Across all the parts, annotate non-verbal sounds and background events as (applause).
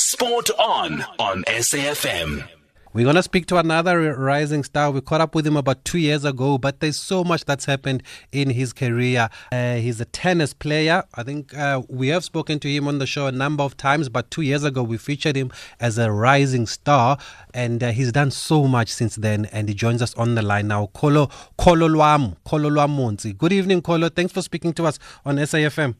Sport on on SAFM. We're going to speak to another rising star. We caught up with him about two years ago, but there's so much that's happened in his career. Uh, he's a tennis player. I think uh, we have spoken to him on the show a number of times, but two years ago we featured him as a rising star, and uh, he's done so much since then. And he joins us on the line now. Kolo Kolo Lwam, Kolo Lwamonzi. Good evening, Kolo. Thanks for speaking to us on SAFM.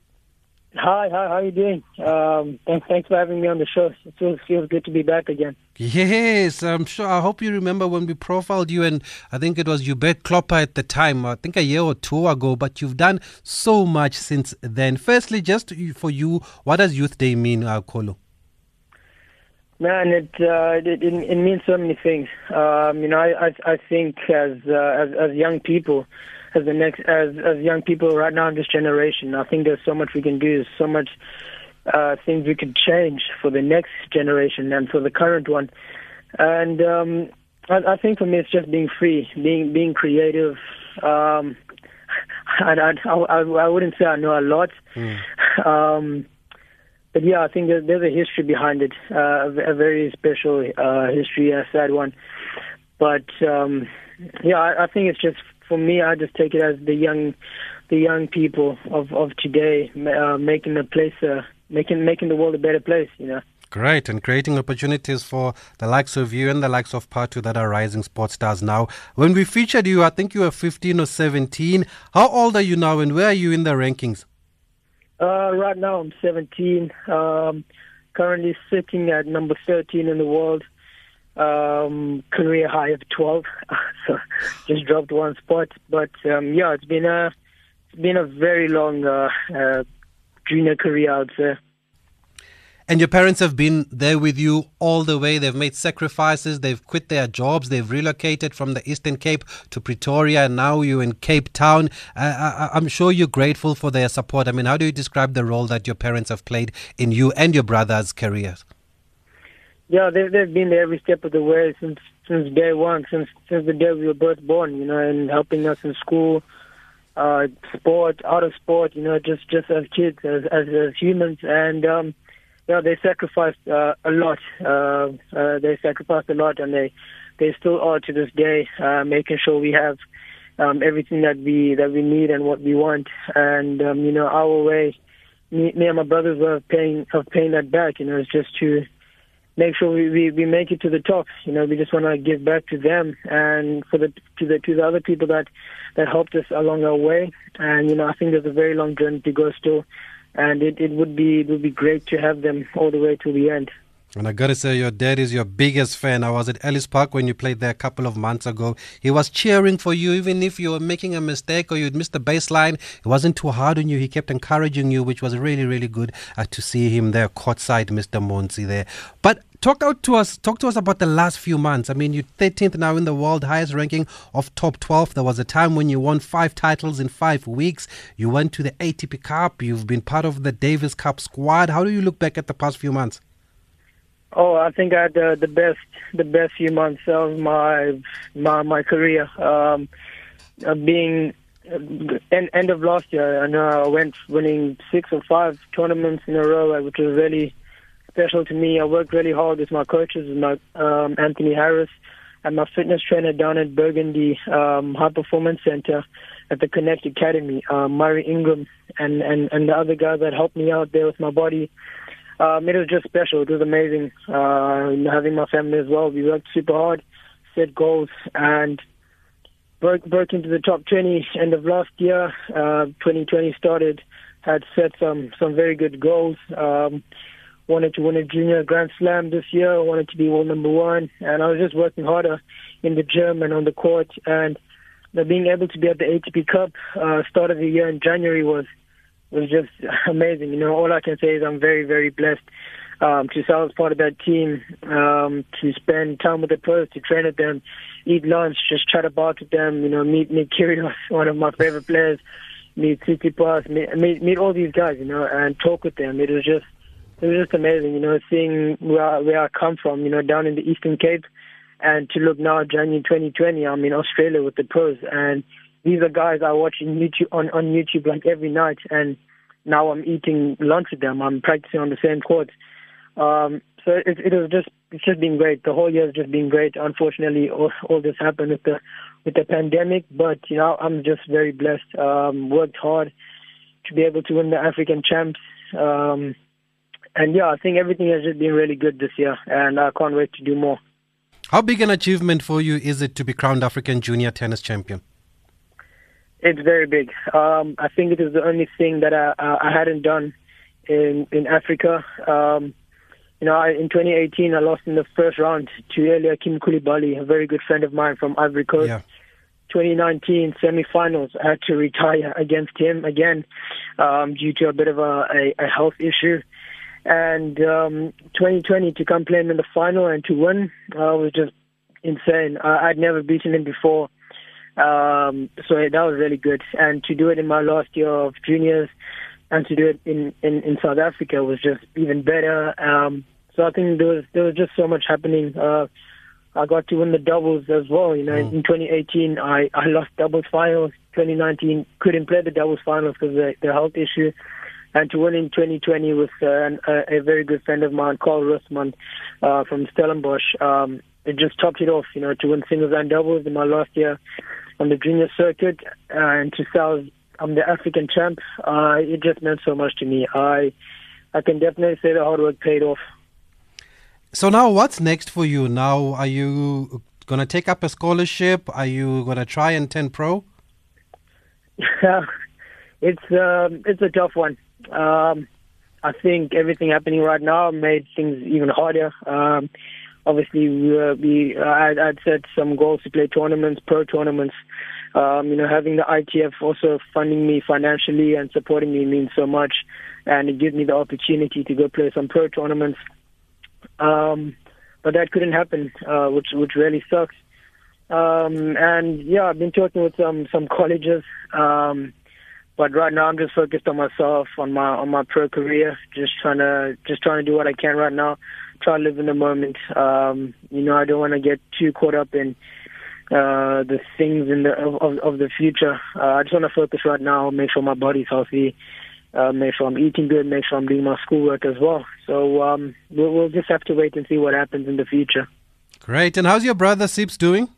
Hi, hi, how are you doing? Um, thanks, thanks for having me on the show. It feels, feels good to be back again. Yes, I'm sure. I hope you remember when we profiled you, and I think it was Hubert Klopper at the time, I think a year or two ago, but you've done so much since then. Firstly, just for you, what does Youth Day mean, uh, Kolo? Man, it, uh, it, it it means so many things. Um, you know, I I, I think as, uh, as as young people, as the next as as young people right now in this generation. I think there's so much we can do. There's so much uh, things we could change for the next generation and for the current one. And um, I, I think for me, it's just being free, being being creative. Um, (laughs) I, I, I, I wouldn't say I know a lot. Mm. Um, but yeah, I think there's, there's a history behind it, uh, a very special uh, history, a sad one. But um, yeah, I, I think it's just for me, I just take it as the young, the young people of of today uh, making the place, uh, making making the world a better place. You know. Great, and creating opportunities for the likes of you and the likes of Patu that are rising sports stars now. When we featured you, I think you were 15 or 17. How old are you now, and where are you in the rankings? Uh, right now, I'm 17. Um, currently sitting at number 13 in the world um, career high of 12. (laughs) so just dropped one spot. But um, yeah, it's been a it's been a very long uh, uh, junior career, I'd say. And your parents have been there with you all the way. They've made sacrifices. They've quit their jobs. They've relocated from the Eastern Cape to Pretoria. And now you're in Cape Town. Uh, I, I'm sure you're grateful for their support. I mean, how do you describe the role that your parents have played in you and your brother's careers? Yeah, they've they've been there every step of the way since since day one, since since the day we were both born. You know, and helping us in school, uh, sport, out of sport. You know, just just as kids, as as, as humans, and um, yeah, they sacrificed uh, a lot. Uh, uh, they sacrificed a lot, and they they still are to this day, uh, making sure we have um, everything that we that we need and what we want. And um, you know, our way, me, me and my brothers were paying of paying that back. You know, it's just to make sure we, we, we make it to the top. You know, we just want to give back to them and for the to the to the other people that that helped us along our way. And you know, I think there's a very long journey to go still, and it, it would be it would be great to have them all the way to the end. And I gotta say, your dad is your biggest fan. I was at Ellis Park when you played there a couple of months ago. He was cheering for you, even if you were making a mistake or you'd missed the baseline. It wasn't too hard on you. He kept encouraging you, which was really, really good uh, to see him there, courtside, Mr. Montsi there. But talk out to us. Talk to us about the last few months. I mean, you're 13th now in the world, highest ranking of top 12. There was a time when you won five titles in five weeks. You went to the ATP Cup. You've been part of the Davis Cup squad. How do you look back at the past few months? Oh, I think I had uh, the best the best few months of my my my career. Um, uh, being uh, end end of last year, I know I went winning six or five tournaments in a row, uh, which was really special to me. I worked really hard with my coaches, with my um, Anthony Harris, and my fitness trainer down at Burgundy um, High Performance Center at the Connect Academy, uh, Murray Ingram, and, and and the other guys that helped me out there with my body um, it was just special. It was amazing uh, having my family as well. We worked super hard, set goals, and broke broke into the top 20 end of last year. Uh, 2020 started, had set some some very good goals. Um, wanted to win a junior Grand Slam this year. Wanted to be world number one, and I was just working harder in the gym and on the court. And being able to be at the ATP Cup uh, start of the year in January was was just (laughs) amazing. You know, all I can say is I'm very, very blessed um, to serve as part of that team, um, to spend time with the pros, to train with them, eat lunch, just chat about with them. You know, meet Nick Kyrgios, (laughs) one of my favorite players, meet Tsitsipas, meet, meet meet all these guys. You know, and talk with them. It was just it was just amazing. You know, seeing where where I come from. You know, down in the Eastern Cape, and to look now January 2020, I'm in Australia with the pros and these are guys I watch in YouTube on on YouTube like every night, and now I'm eating lunch with them. I'm practicing on the same courts. Um, so it, it was just it's just been great. The whole year has just been great. Unfortunately, all, all this happened with the with the pandemic, but you know I'm just very blessed. Um, worked hard to be able to win the African champs. Um, and yeah, I think everything has just been really good this year, and I can't wait to do more. How big an achievement for you is it to be crowned African Junior Tennis Champion? It's very big. Um, I think it is the only thing that I, I hadn't done in in Africa. Um, you know, I, in 2018, I lost in the first round to Eliakim Coulibaly, a very good friend of mine from Ivory Coast. Yeah. 2019 semifinals, I had to retire against him again um, due to a bit of a, a, a health issue. And um, 2020 to come play him in the final and to win uh, was just insane. I, I'd never beaten him before. Um, so that was really good. And to do it in my last year of juniors and to do it in, in, in South Africa was just even better. Um, so I think there was there was just so much happening. Uh, I got to win the doubles as well. You know, mm. in 2018 I, I lost doubles finals. 2019 couldn't play the doubles finals because of the, the health issue. And to win in 2020 with uh, an, a, a very good friend of mine, Carl Russman, uh, from Stellenbosch, um, it just topped it off. You know, to win singles and doubles in my last year on the junior circuit uh, and to sell I'm the African champ. Uh, it just meant so much to me. I I can definitely say the hard work paid off. So now, what's next for you? Now, are you going to take up a scholarship? Are you going to try and turn pro? (laughs) it's um, it's a tough one. Um, I think everything happening right now made things even harder. Um, obviously, we, uh, we uh, I'd, I'd set some goals to play tournaments, pro tournaments. Um, you know, having the ITF also funding me financially and supporting me means so much, and it gives me the opportunity to go play some pro tournaments. Um, but that couldn't happen, uh, which which really sucks. Um, and yeah, I've been talking with some some colleges, um, but right now I'm just focused on myself, on my on my pro career, just trying to just trying to do what I can right now, try to live in the moment. Um, you know, I don't want to get too caught up in uh, the things in the of, of the future. Uh, I just want to focus right now, make sure my body's healthy, uh, make sure I'm eating good, make sure I'm doing my schoolwork as well. So um, we'll, we'll just have to wait and see what happens in the future. Great. And how's your brother Sips doing?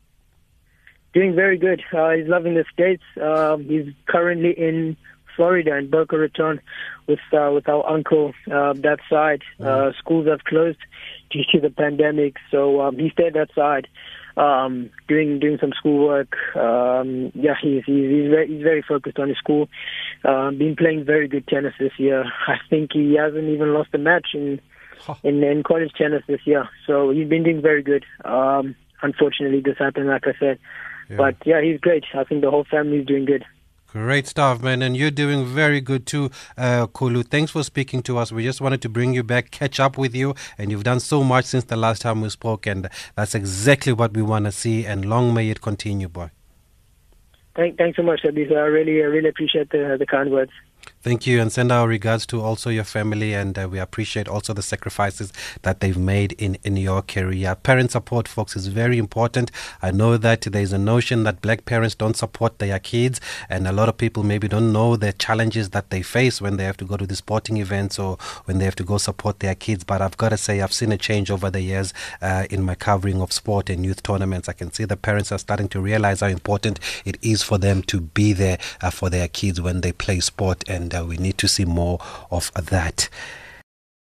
Doing very good. Uh, he's loving the States. Uh, he's currently in Florida in Boca Raton with uh, with our uncle uh, that side. Uh, mm. schools have closed due to the pandemic, so um, he stayed that side um, doing doing some schoolwork. Um, yeah, he's he's he's very, he's very focused on his school. Um, been playing very good tennis this year. I think he hasn't even lost a match in in, in college tennis this year. So he's been doing very good. Um, unfortunately, this happened, like I said. Yeah. But yeah, he's great. I think the whole family is doing good. Great stuff, man. And you're doing very good too, uh, Kulu. Thanks for speaking to us. We just wanted to bring you back, catch up with you. And you've done so much since the last time we spoke. And that's exactly what we want to see. And long may it continue, boy. Thank, thanks so much, Abisa. I really, I really appreciate the, the kind words. Thank you, and send our regards to also your family, and uh, we appreciate also the sacrifices that they've made in, in your career. Parent support, folks, is very important. I know that there's a notion that black parents don't support their kids, and a lot of people maybe don't know the challenges that they face when they have to go to the sporting events or when they have to go support their kids. But I've got to say, I've seen a change over the years uh, in my covering of sport and youth tournaments. I can see the parents are starting to realize how important it is for them to be there uh, for their kids when they play sport and uh, we need to see more of that.